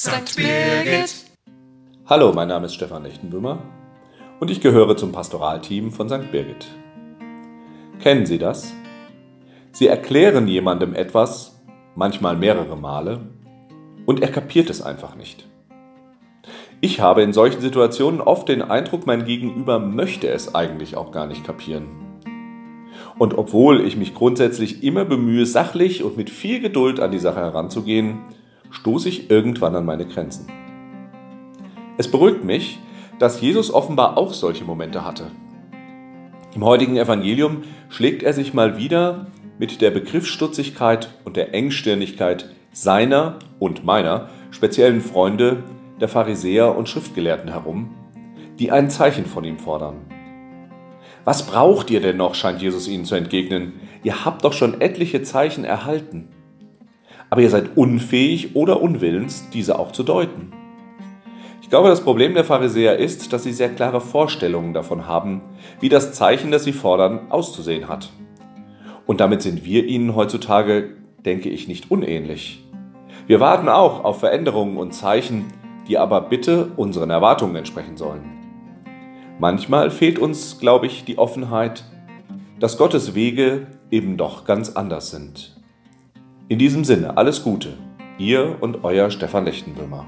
St. Birgit. Hallo, mein Name ist Stefan Lechtenböhmer und ich gehöre zum Pastoralteam von St. Birgit. Kennen Sie das? Sie erklären jemandem etwas, manchmal mehrere Male, und er kapiert es einfach nicht. Ich habe in solchen Situationen oft den Eindruck, mein Gegenüber möchte es eigentlich auch gar nicht kapieren. Und obwohl ich mich grundsätzlich immer bemühe, sachlich und mit viel Geduld an die Sache heranzugehen, stoße ich irgendwann an meine Grenzen. Es beruhigt mich, dass Jesus offenbar auch solche Momente hatte. Im heutigen Evangelium schlägt er sich mal wieder mit der Begriffsstutzigkeit und der Engstirnigkeit seiner und meiner speziellen Freunde, der Pharisäer und Schriftgelehrten herum, die ein Zeichen von ihm fordern. Was braucht ihr denn noch, scheint Jesus ihnen zu entgegnen. Ihr habt doch schon etliche Zeichen erhalten. Aber ihr seid unfähig oder unwillens, diese auch zu deuten. Ich glaube, das Problem der Pharisäer ist, dass sie sehr klare Vorstellungen davon haben, wie das Zeichen, das sie fordern, auszusehen hat. Und damit sind wir ihnen heutzutage, denke ich, nicht unähnlich. Wir warten auch auf Veränderungen und Zeichen, die aber bitte unseren Erwartungen entsprechen sollen. Manchmal fehlt uns, glaube ich, die Offenheit, dass Gottes Wege eben doch ganz anders sind. In diesem Sinne alles Gute, ihr und euer Stefan Lechtenböhmer.